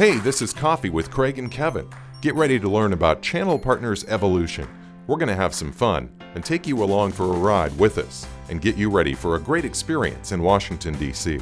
Hey, this is Coffee with Craig and Kevin. Get ready to learn about Channel Partners Evolution. We're going to have some fun and take you along for a ride with us and get you ready for a great experience in Washington, D.C.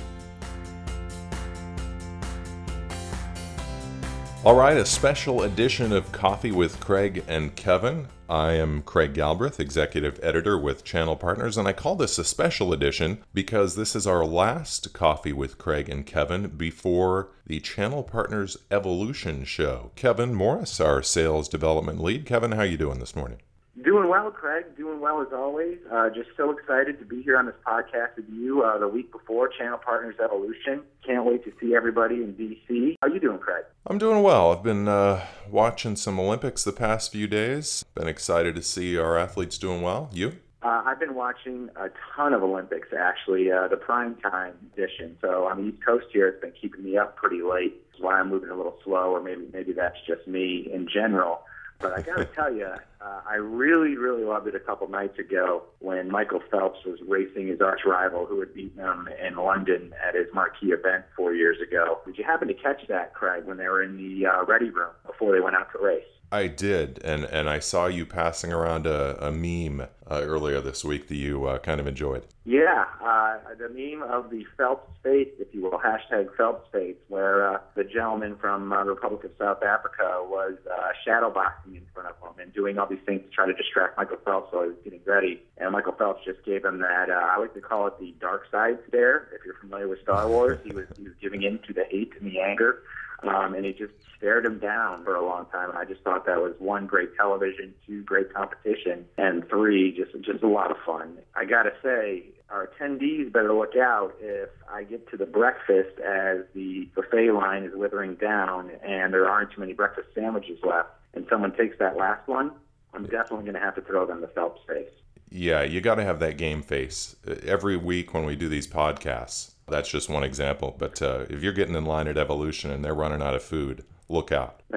All right, a special edition of Coffee with Craig and Kevin. I am Craig Galbraith, executive editor with Channel Partners, and I call this a special edition because this is our last Coffee with Craig and Kevin before the Channel Partners Evolution show. Kevin Morris, our sales development lead. Kevin, how you doing this morning? Doing well, Craig. Doing well as always. Uh, just so excited to be here on this podcast with you uh, the week before Channel Partners Evolution. Can't wait to see everybody in DC. How you doing, Craig? I'm doing well. I've been uh, watching some Olympics the past few days. Been excited to see our athletes doing well. You? Uh, I've been watching a ton of Olympics, actually, uh, the prime time edition. So on the East Coast here, it's been keeping me up pretty late. That's why I'm moving a little slow, or maybe maybe that's just me in general. But I got to tell you, uh, I really, really loved it a couple nights ago when Michael Phelps was racing his arch rival who had beaten him in London at his marquee event four years ago. Did you happen to catch that, Craig, when they were in the uh, ready room before they went out to race? I did, and and I saw you passing around a, a meme uh, earlier this week that you uh, kind of enjoyed. Yeah, uh, the meme of the Phelps face, if you will, hashtag Phelps face, where uh, the gentleman from uh, the Republic of South Africa was uh, shadowboxing in front of him and doing all these things to try to distract Michael Phelps while he was getting ready. And Michael Phelps just gave him that, uh, I like to call it the dark side stare. If you're familiar with Star Wars, he was he was giving in to the hate and the anger um, and he just stared him down for a long time. And I just thought that was one great television, two great competition, and three just just a lot of fun. I gotta say, our attendees better look out if I get to the breakfast as the buffet line is withering down and there aren't too many breakfast sandwiches left, and someone takes that last one. I'm definitely going to have to throw them the Phelps face. Yeah, you got to have that game face. Every week when we do these podcasts, that's just one example. But uh, if you're getting in line at Evolution and they're running out of food, look out.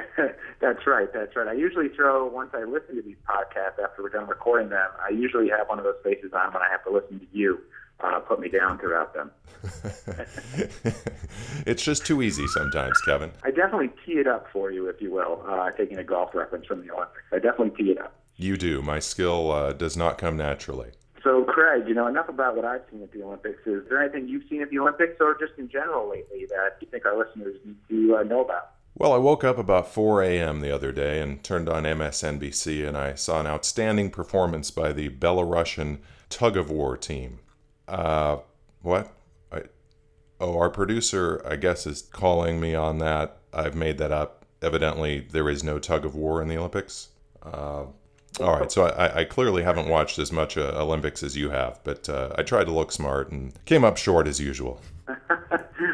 that's right. That's right. I usually throw, once I listen to these podcasts after we're done recording them, I usually have one of those faces on when I have to listen to you. Uh, put me down throughout them. it's just too easy sometimes, Kevin. I definitely tee it up for you, if you will, uh, taking a golf reference from the Olympics. I definitely tee it up. You do. My skill uh, does not come naturally. So, Craig, you know, enough about what I've seen at the Olympics. Is there anything you've seen at the Olympics or just in general lately that you think our listeners need to uh, know about? Well, I woke up about 4 a.m. the other day and turned on MSNBC, and I saw an outstanding performance by the Belarusian tug of war team. Uh, what? I, oh, our producer, I guess, is calling me on that. I've made that up. Evidently, there is no tug of war in the Olympics. Uh, all right, so I, I, clearly haven't watched as much uh, Olympics as you have, but uh, I tried to look smart and came up short as usual.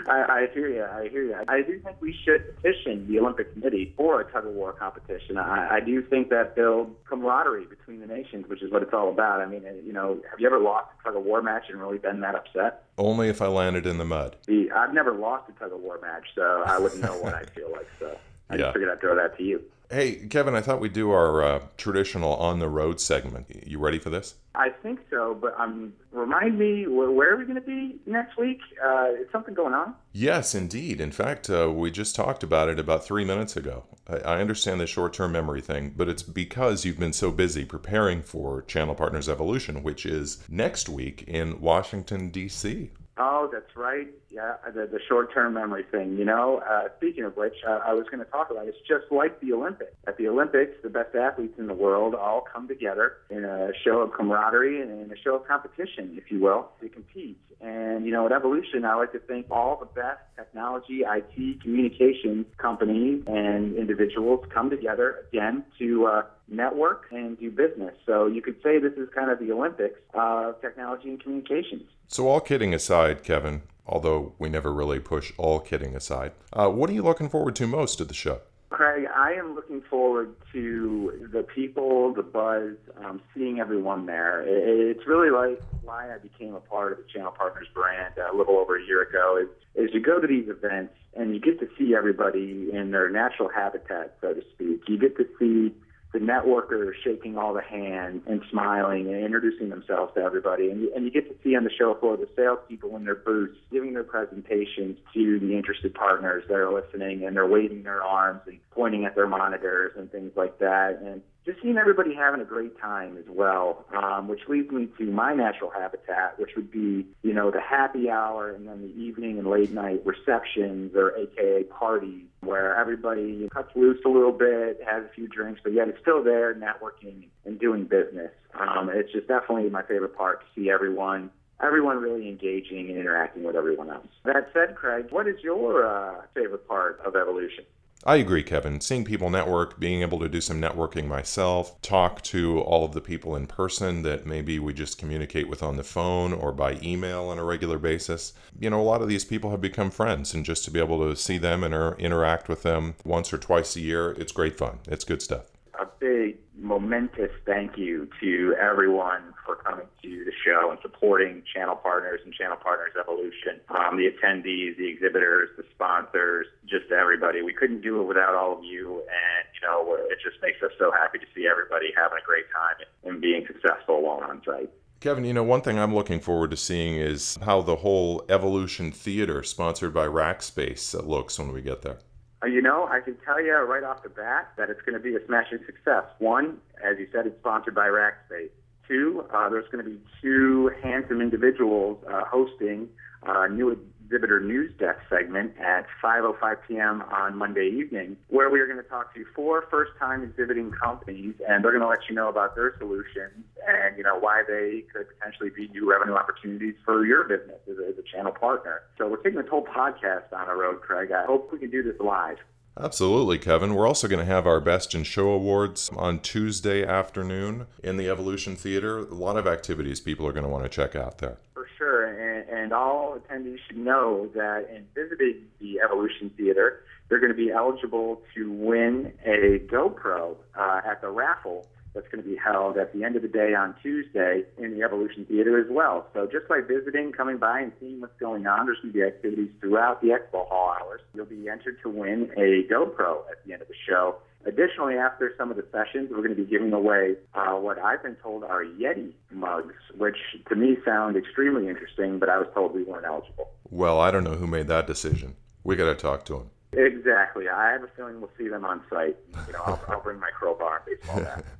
I, I hear you. I hear you. I do think we should petition the Olympic Committee for a tug of war competition. I, I do think that builds camaraderie between the nations, which is what it's all about. I mean, you know, have you ever lost a tug of war match and really been that upset? Only if I landed in the mud. See, I've never lost a tug of war match, so I wouldn't know what I feel like. So I yeah. just figured I'd throw that to you. Hey, Kevin, I thought we'd do our uh, traditional on the road segment. You ready for this? I think so, but um, remind me, where are we going to be next week? Uh, is something going on? Yes, indeed. In fact, uh, we just talked about it about three minutes ago. I, I understand the short term memory thing, but it's because you've been so busy preparing for Channel Partners Evolution, which is next week in Washington, D.C. Oh, that's right. Yeah, the, the short-term memory thing. You know, uh, speaking of which, uh, I was going to talk about. It's just like the Olympics. At the Olympics, the best athletes in the world all come together in a show of camaraderie and in a show of competition, if you will, to compete. And you know, at Evolution, I like to think all the best technology, IT, communications companies and individuals come together again to uh, network and do business. So you could say this is kind of the Olympics of technology and communications. So, all kidding aside, Kevin, although we never really push all kidding aside, uh, what are you looking forward to most at the show? Craig, I am looking forward to the people, the buzz, um, seeing everyone there. It's really like why I became a part of the Channel Partners brand a little over a year ago. Is, is you go to these events and you get to see everybody in their natural habitat, so to speak. You get to see the networker shaking all the hands and smiling and introducing themselves to everybody. And you, and you get to see on the show floor the salespeople in their booths giving their presentations to the interested partners that are listening and they're waving their arms and pointing at their monitors and things like that. And just seeing everybody having a great time as well, um, which leads me to my natural habitat, which would be, you know, the happy hour and then the evening and late night receptions or AKA parties where everybody cuts loose a little bit, has a few drinks, but yet it's still there networking and doing business. Um, it's just definitely my favorite part to see everyone everyone really engaging and interacting with everyone else. That said, Craig, what is your uh, favorite part of evolution? I agree, Kevin. Seeing people network, being able to do some networking myself, talk to all of the people in person that maybe we just communicate with on the phone or by email on a regular basis. You know, a lot of these people have become friends, and just to be able to see them and er, interact with them once or twice a year, it's great fun. It's good stuff. A big momentous thank you to everyone for coming to the show and supporting Channel Partners and Channel Partners Evolution. Um, the attendees, the exhibitors, the sponsors, just everybody. We couldn't do it without all of you, and you know it just makes us so happy to see everybody having a great time and being successful while on site. Kevin, you know, one thing I'm looking forward to seeing is how the whole Evolution Theater, sponsored by Rackspace, looks when we get there. Uh, you know, I can tell you right off the bat that it's going to be a smashing success. One, as you said, it's sponsored by Rackspace. Two, uh, there's going to be two handsome individuals uh, hosting a new exhibitor news desk segment at 5:05 p.m. on Monday evening, where we are going to talk to four first-time exhibiting companies, and they're going to let you know about their solutions and you know why they could potentially be new revenue opportunities for your business as a, as a channel partner. So we're taking this whole podcast on a road, Craig. I hope we can do this live. Absolutely, Kevin. We're also going to have our Best in Show Awards on Tuesday afternoon in the Evolution Theater. A lot of activities people are going to want to check out there. For sure. And, and all attendees should know that in visiting the Evolution Theater, they're going to be eligible to win a GoPro uh, at the raffle that's going to be held at the end of the day on Tuesday in the Evolution Theater as well. So just by visiting, coming by, and seeing what's going on, there's going to be activities throughout the expo hall hours. You'll be entered to win a GoPro at the end of the show. Additionally, after some of the sessions, we're going to be giving away uh, what I've been told are Yeti mugs, which to me sound extremely interesting, but I was told we weren't eligible. Well, I don't know who made that decision. We got to talk to him. Exactly. I have a feeling we'll see them on site. You know, I'll, I'll bring my crowbar and baseball bat.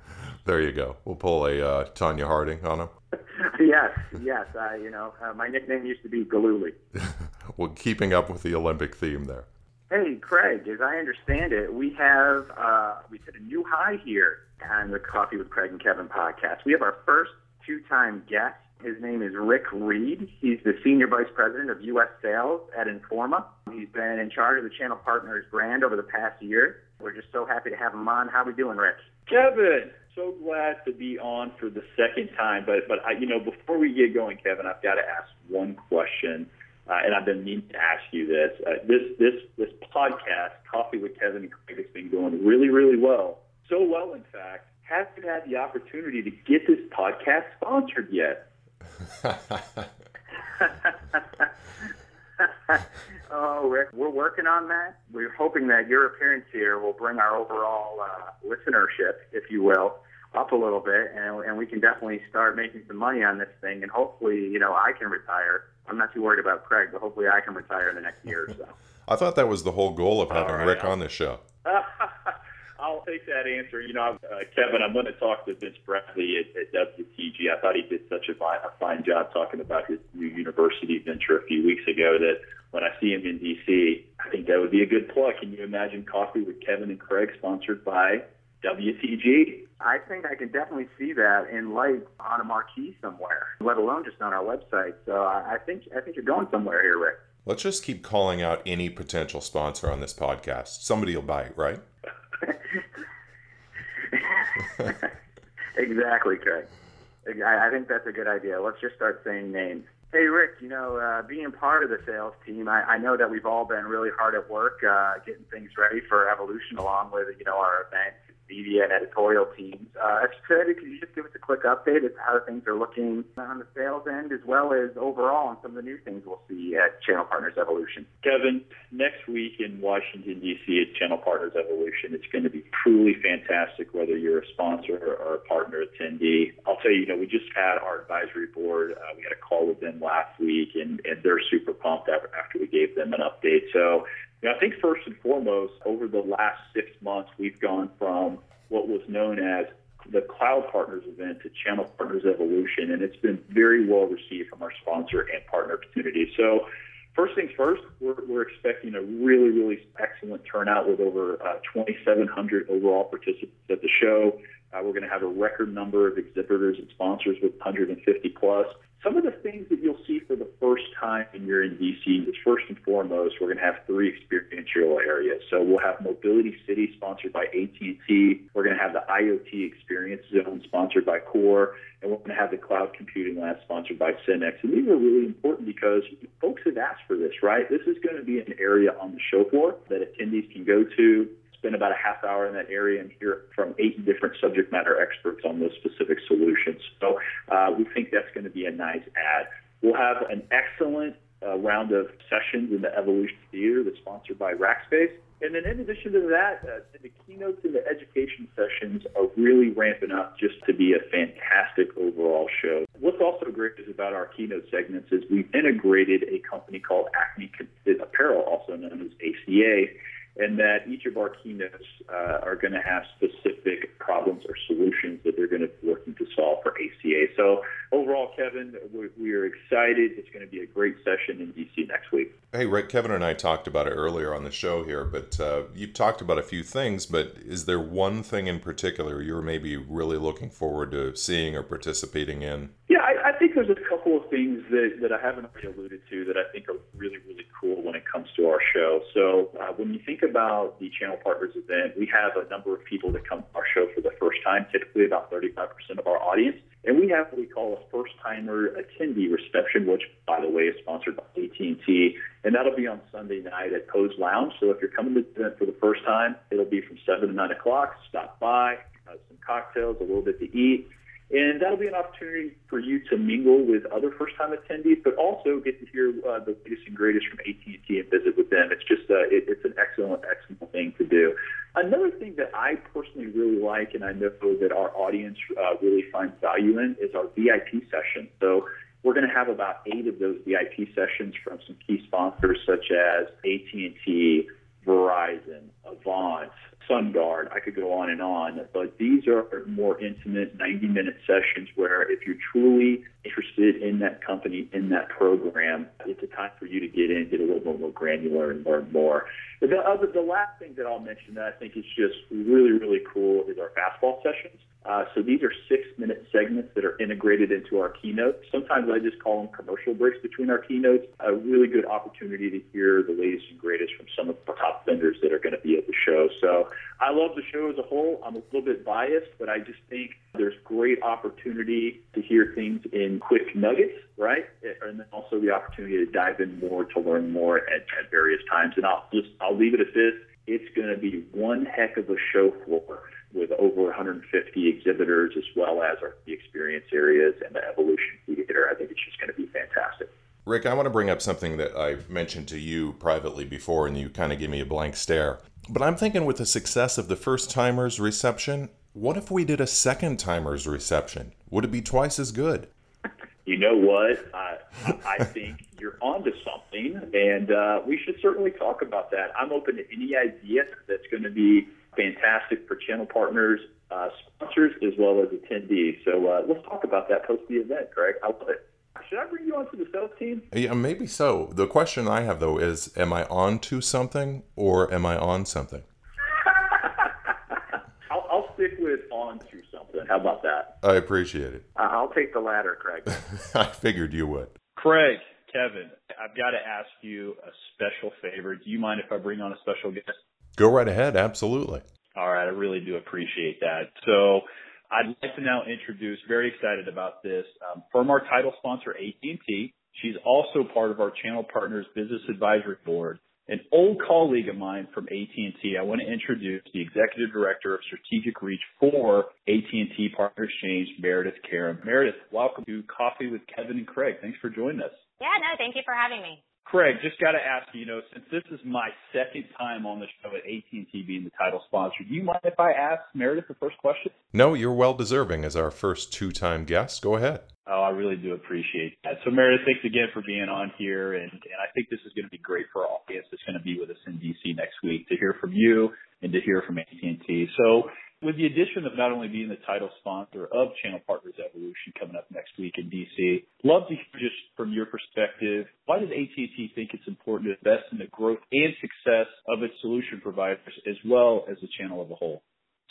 There you go. We'll pull a uh, Tonya Harding on him. yes, yes. Uh, you know, uh, my nickname used to be Gillooly. well, keeping up with the Olympic theme there. Hey, Craig. As I understand it, we have uh, we hit a new high here on the Coffee with Craig and Kevin podcast. We have our first two-time guest. His name is Rick Reed. He's the Senior Vice President of U.S. Sales at Informa. He's been in charge of the Channel Partners brand over the past year. We're just so happy to have him on. How are we doing, Rick? Kevin, so glad to be on for the second time. But but I, you know, before we get going, Kevin, I've got to ask one question, uh, and I've been meaning to ask you this. Uh, this this this podcast, Coffee with Kevin and Craig, has been going really really well. So well, in fact, haven't had the opportunity to get this podcast sponsored yet. oh, Rick, we're working on that. We're hoping that your appearance here will bring our overall uh, listenership, if you will, up a little bit, and, and we can definitely start making some money on this thing. And hopefully, you know, I can retire. I'm not too worried about Craig, but hopefully, I can retire in the next year or so. I thought that was the whole goal of having right, Rick on the show. I'll take that answer. You know, uh, Kevin, I'm going to talk to Vince Bradley at, at WTG. I thought he did such a fine, a fine job talking about his new university venture a few weeks ago that when I see him in DC, I think that would be a good plug. Can you imagine coffee with Kevin and Craig sponsored by WTG? I think I can definitely see that in light on a marquee somewhere, let alone just on our website. So I think I think you're going somewhere here, Rick. Let's just keep calling out any potential sponsor on this podcast. Somebody will bite, right? exactly, Craig. I, I think that's a good idea. Let's just start saying names. Hey, Rick, you know, uh, being part of the sales team, I, I know that we've all been really hard at work uh, getting things ready for Evolution along with, you know, our event media and editorial teams. Uh, if you could, could you just give us a quick update as to how things are looking on the sales end as well as overall on some of the new things we'll see at Channel Partners Evolution? Kevin, next week in Washington, D.C. at Channel Partners Evolution, it's going to be truly fantastic whether you're a sponsor or a partner attendee. I'll tell you, you know, we just had our advisory board. Uh, we had a call with them last week, and, and they're super pumped after, after we gave them an update. So know, I think first and foremost, over the last six months, we've gone from what was known as the Cloud Partners event to Channel Partners Evolution, and it's been very well received from our sponsor and partner community. So, first things first, we're, we're expecting a really, really excellent turnout with over uh, 2,700 overall participants at the show. Uh, we're going to have a record number of exhibitors and sponsors with 150 plus. Some of the things that you'll see for the first time when you're in DC is first and foremost, we're going to have three experiential areas. So we'll have Mobility City sponsored by AT&T. We're going to have the IoT Experience Zone sponsored by Kore, and we're going to have the Cloud Computing Lab sponsored by Synnex. And these are really important because folks have asked for this, right? This is going to be an area on the show floor that attendees can go to spend about a half hour in that area and hear from eight different subject matter experts on those specific solutions. So uh, we think that's going to be a nice add. We'll have an excellent uh, round of sessions in the Evolution Theater that's sponsored by Rackspace. And then in addition to that, uh, the keynotes and the education sessions are really ramping up just to be a fantastic overall show. What's also great is about our keynote segments is we've integrated a company called Acme Apparel, also known as ACA, and that each of our keynotes uh, are going to have specific problems or solutions that they're going to be working to solve for ACA. So overall, Kevin, we, we are excited. It's going to be a great session in DC next week. Hey, Rick, Kevin and I talked about it earlier on the show here, but uh, you talked about a few things. But is there one thing in particular you're maybe really looking forward to seeing or participating in? Yeah, I, I think there's a couple of things that, that I haven't already alluded to that I think are really, really cool when it comes to our show. So uh, when you think about the Channel Partners event, we have a number of people that come to our show for the first time, typically about 35% of our audience. And we have what we call a first-timer attendee reception, which, by the way, is sponsored by AT&T, and that'll be on Sunday night at Pose Lounge. So if you're coming to the event for the first time, it'll be from 7 to 9 o'clock. Stop by, have some cocktails, a little bit to eat, and that'll be an opportunity for you to mingle with other first-time attendees, but also get to hear uh, the latest and greatest from AT&T and visit with them. It's just uh, it, it's an excellent, excellent thing to do. Another thing that I personally really like, and I know that our audience uh, really finds value in, is our VIP session. So we're going to have about eight of those VIP sessions from some key sponsors such as AT&T, Verizon, Avant, SunGard. I could go on and on, but these are more intimate 90 minute sessions where if you're truly interested in that company, in that program, it's a time for you to get in, get a little bit more granular and learn more. The, other, the last thing that I'll mention that I think is just really, really cool is our fastball sessions. Uh, so these are six minute segments that are integrated into our keynote. Sometimes I just call them commercial breaks between our keynotes. A really good opportunity to hear the latest and greatest from some of the top vendors that are going to be at the show. So I love the show as a whole. I'm a little bit biased, but I just think there's great opportunity to hear things in quick nuggets, right? And then also the opportunity to dive in more, to learn more at, at various times. And I'll just, I'll leave it at this. It's going to be one heck of a show floor with over 150 exhibitors as well as our experience areas and the evolution theater. I think it's just going to be fantastic. Rick, I want to bring up something that I mentioned to you privately before, and you kind of gave me a blank stare. But I'm thinking with the success of the first timers reception, what if we did a second timers reception? Would it be twice as good? You know what? I, I think you're onto something, and uh, we should certainly talk about that. I'm open to any idea that's going to be fantastic for channel partners, uh, sponsors, as well as attendees. So uh, let's talk about that post the event, Greg. I love it. Should I bring you onto the sales team? Yeah, maybe so. The question I have though is, am I on to something or am I on something? I'll, I'll, stick with on to something. How about that? I appreciate it. Uh, I'll take the latter, Craig. I figured you would. Craig, Kevin, I've got to ask you a special favor. Do you mind if I bring on a special guest? Go right ahead. Absolutely. All right. I really do appreciate that. So I'd like to now introduce, very excited about this, um, from our title sponsor, AT&T. She's also part of our channel partners business advisory board. an old colleague of mine from AT&T. I want to introduce the Executive Director of Strategic Reach for AT&T Partner Exchange, Meredith Karam. Meredith, welcome to Coffee with Kevin and Craig. Thanks for joining us. Yeah, no, thank you for having me. Craig, just got to ask you, you know, since this is my second time on the show at AT&T being the title sponsor, do you mind if I ask Meredith the first question? No, you're well deserving as our first two-time guest. Go ahead. Oh, I really do appreciate that. So Meredith, thanks again for being on here, and, and I think this is going to be great for our audience that's going to be with us in DC next week to hear from you and to hear from AT&T. So with the addition of not only being the title sponsor of Channel Partners Evolution coming up next week in DC, love to hear just from your perspective, why does AT&T think it's important to invest in the growth and success of its solution providers as well as the channel as a whole?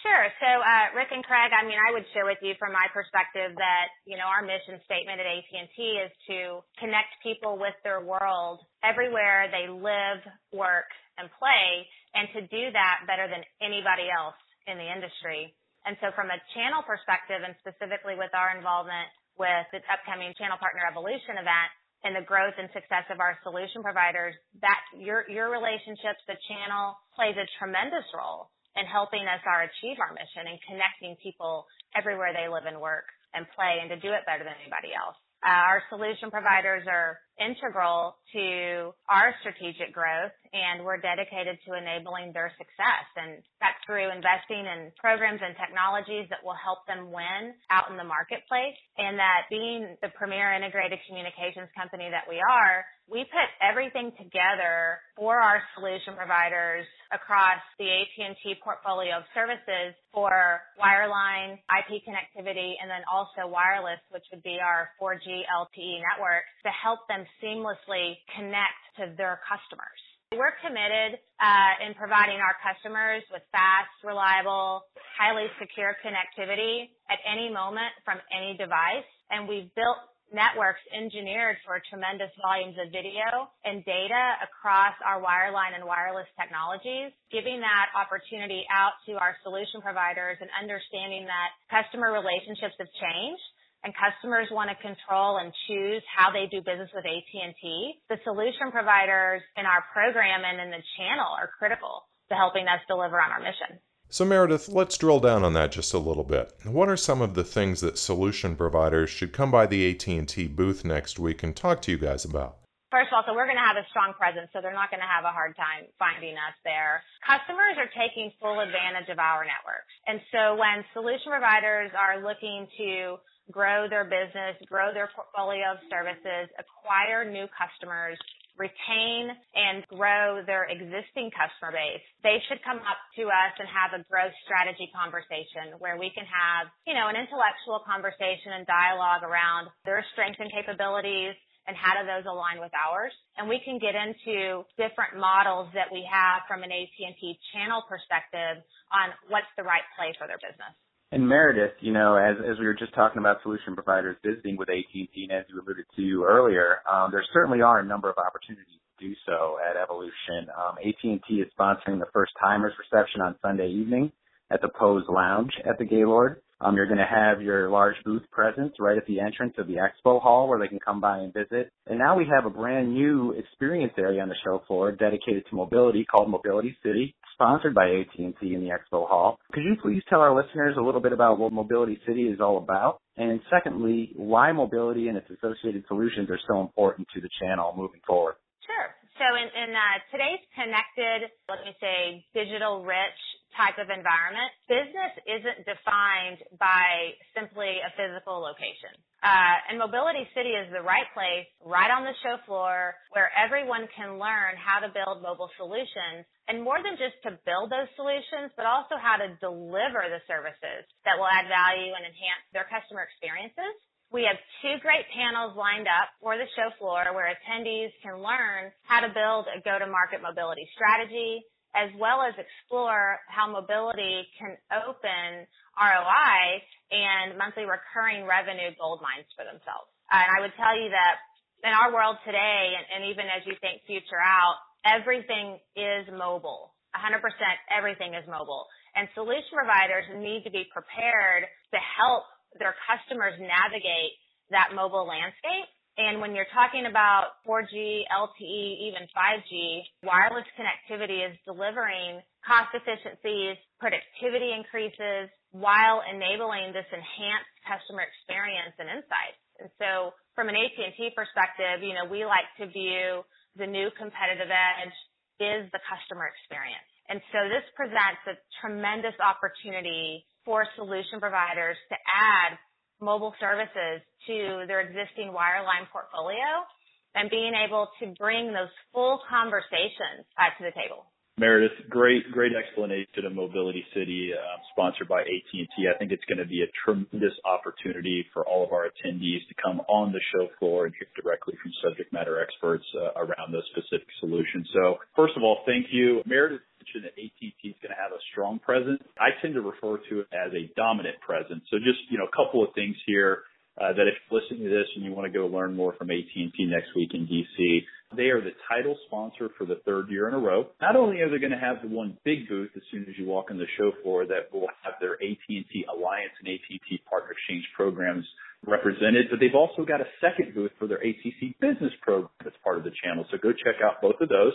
Sure. So, uh, Rick and Craig, I mean, I would share with you from my perspective that, you know, our mission statement at AT&T is to connect people with their world everywhere they live, work, and play, and to do that better than anybody else in the industry. And so from a channel perspective and specifically with our involvement with the upcoming Channel Partner Evolution event and the growth and success of our solution providers, that your, your relationships, the channel plays a tremendous role in helping us our achieve our mission and connecting people everywhere they live and work and play and to do it better than anybody else. Uh, our solution providers are integral to our strategic growth and we're dedicated to enabling their success. And that's through investing in programs and technologies that will help them win out in the marketplace. And that being the premier integrated communications company that we are, we put everything together for our solution providers across the AT&T portfolio of services for wireline, IP connectivity, and then also wireless, which would be our 4G LTE network to help them seamlessly connect to their customers. We're committed uh, in providing our customers with fast, reliable, highly secure connectivity at any moment from any device. And we've built networks engineered for tremendous volumes of video and data across our wireline and wireless technologies, giving that opportunity out to our solution providers and understanding that customer relationships have changed and customers want to control and choose how they do business with AT&T, the solution providers in our program and in the channel are critical to helping us deliver on our mission. So, Meredith, let's drill down on that just a little bit. What are some of the things that solution providers should come by the AT&T booth next week and talk to you guys about? First of all, so we're going to have a strong presence, so they're not going to have a hard time finding us there. Customers are taking full advantage of our networks. And so when solution providers are looking to grow their business, grow their portfolio of services, acquire new customers, retain and grow their existing customer base, they should come up to us and have a growth strategy conversation where we can have, you know, an intellectual conversation and dialogue around their strengths and capabilities and how do those align with ours. And we can get into different models that we have from an AT&T channel perspective on what's the right play for their business. And Meredith, you know, as as we were just talking about solution providers visiting with AT&T, and as you alluded to earlier, um, there certainly are a number of opportunities to do so at Evolution. Um, AT&T is sponsoring the first timers reception on Sunday evening at the Pose Lounge at the Gaylord. Um, you're going to have your large booth presence right at the entrance of the expo hall where they can come by and visit. And now we have a brand new experience area on the show floor dedicated to mobility called Mobility City, sponsored by AT&T in the expo hall. Could you please tell our listeners a little bit about what Mobility City is all about? And secondly, why mobility and its associated solutions are so important to the channel moving forward? So in, in uh, today's connected, let me say, digital rich type of environment, business isn't defined by simply a physical location. Uh, and Mobility City is the right place, right on the show floor, where everyone can learn how to build mobile solutions, and more than just to build those solutions, but also how to deliver the services that will add value and enhance their customer experiences. We have two great panels lined up for the show floor where attendees can learn how to build a go-to-market mobility strategy, as well as explore how mobility can open ROI and monthly recurring revenue gold mines for themselves. And I would tell you that in our world today, and, and even as you think future out, everything is mobile. 100% everything is mobile. And solution providers need to be prepared to help their customers navigate that mobile landscape And when you're talking about 4G, LTE, even 5G, wireless connectivity is delivering cost efficiencies, productivity increases, while enabling this enhanced customer experience and insights. And so from an AT&T perspective, you know, we like to view the new competitive edge is the customer experience. And so this presents a tremendous opportunity for solution providers to add mobile services to their existing wireline portfolio and being able to bring those full conversations uh, to the table. Meredith, great, great explanation of Mobility City, uh, sponsored by AT&T. I think it's going to be a tremendous opportunity for all of our attendees to come on the show floor and hear directly from subject matter experts uh, around those specific solutions. So, first of all, thank you, Meredith mentioned that AT&T is going to have a strong presence. I tend to refer to it as a dominant presence. So just, you know, a couple of things here uh, that if you're listening to this and you want to go learn more from AT&T next week in DC, they are the title sponsor for the third year in a row. Not only are they going to have the one big booth as soon as you walk on the show floor that will have their AT&T Alliance and AT&T Partner Exchange programs represented, but they've also got a second booth for their ACC Business program that's part of the channel. So go check out both of those.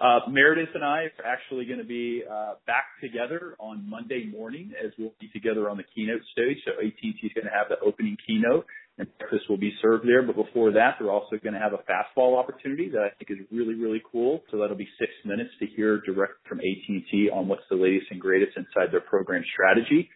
Uh, Meredith and I are actually going to be uh, back together on Monday morning as we'll be together on the keynote stage. So AT&T is going to have the opening keynote and breakfast will be served there. But before that, they're also going to have a fastball opportunity that I think is really, really cool. So that'll be six minutes to hear direct from AT&T on what's the latest and greatest inside their program strategy.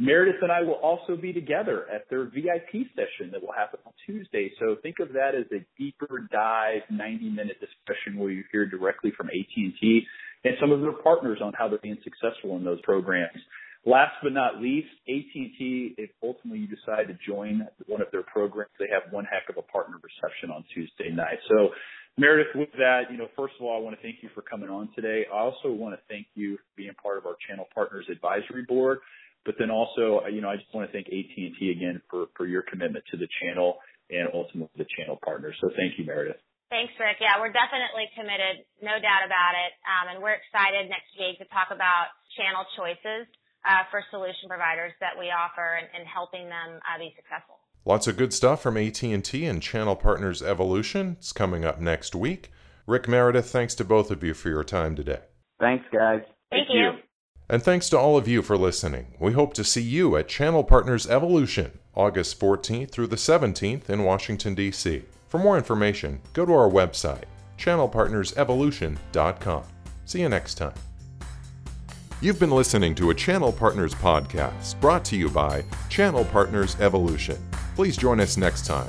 Meredith and I will also be together at their VIP session that will happen Tuesday. So think of that as a deeper dive 90 minute discussion where you hear directly from AT&T and some of their partners on how they're being successful in those programs. Last but not least, AT&T, if ultimately you decide to join one of their programs, they have one heck of a partner reception on Tuesday night. So Meredith, with that, you know, first of all, I want to thank you for coming on today. I also want to thank you for being part of our channel partners advisory board. But then also, you know, I just want to thank AT&T again for, for your commitment to the channel and ultimately the channel partners. So thank you, Meredith. Thanks, Rick. Yeah, we're definitely committed, no doubt about it. Um, and we're excited next week to talk about channel choices uh, for solution providers that we offer and, and helping them uh, be successful. Lots of good stuff from AT&T and Channel Partners Evolution. It's coming up next week. Rick Meredith, thanks to both of you for your time today. Thanks, guys. Thank, Thank you. you. And thanks to all of you for listening. We hope to see you at Channel Partners Evolution, August 14th through the 17th in Washington, D.C. For more information, go to our website, channelpartnersevolution.com. See you next time. You've been listening to a Channel Partners podcast brought to you by Channel Partners Evolution. Please join us next time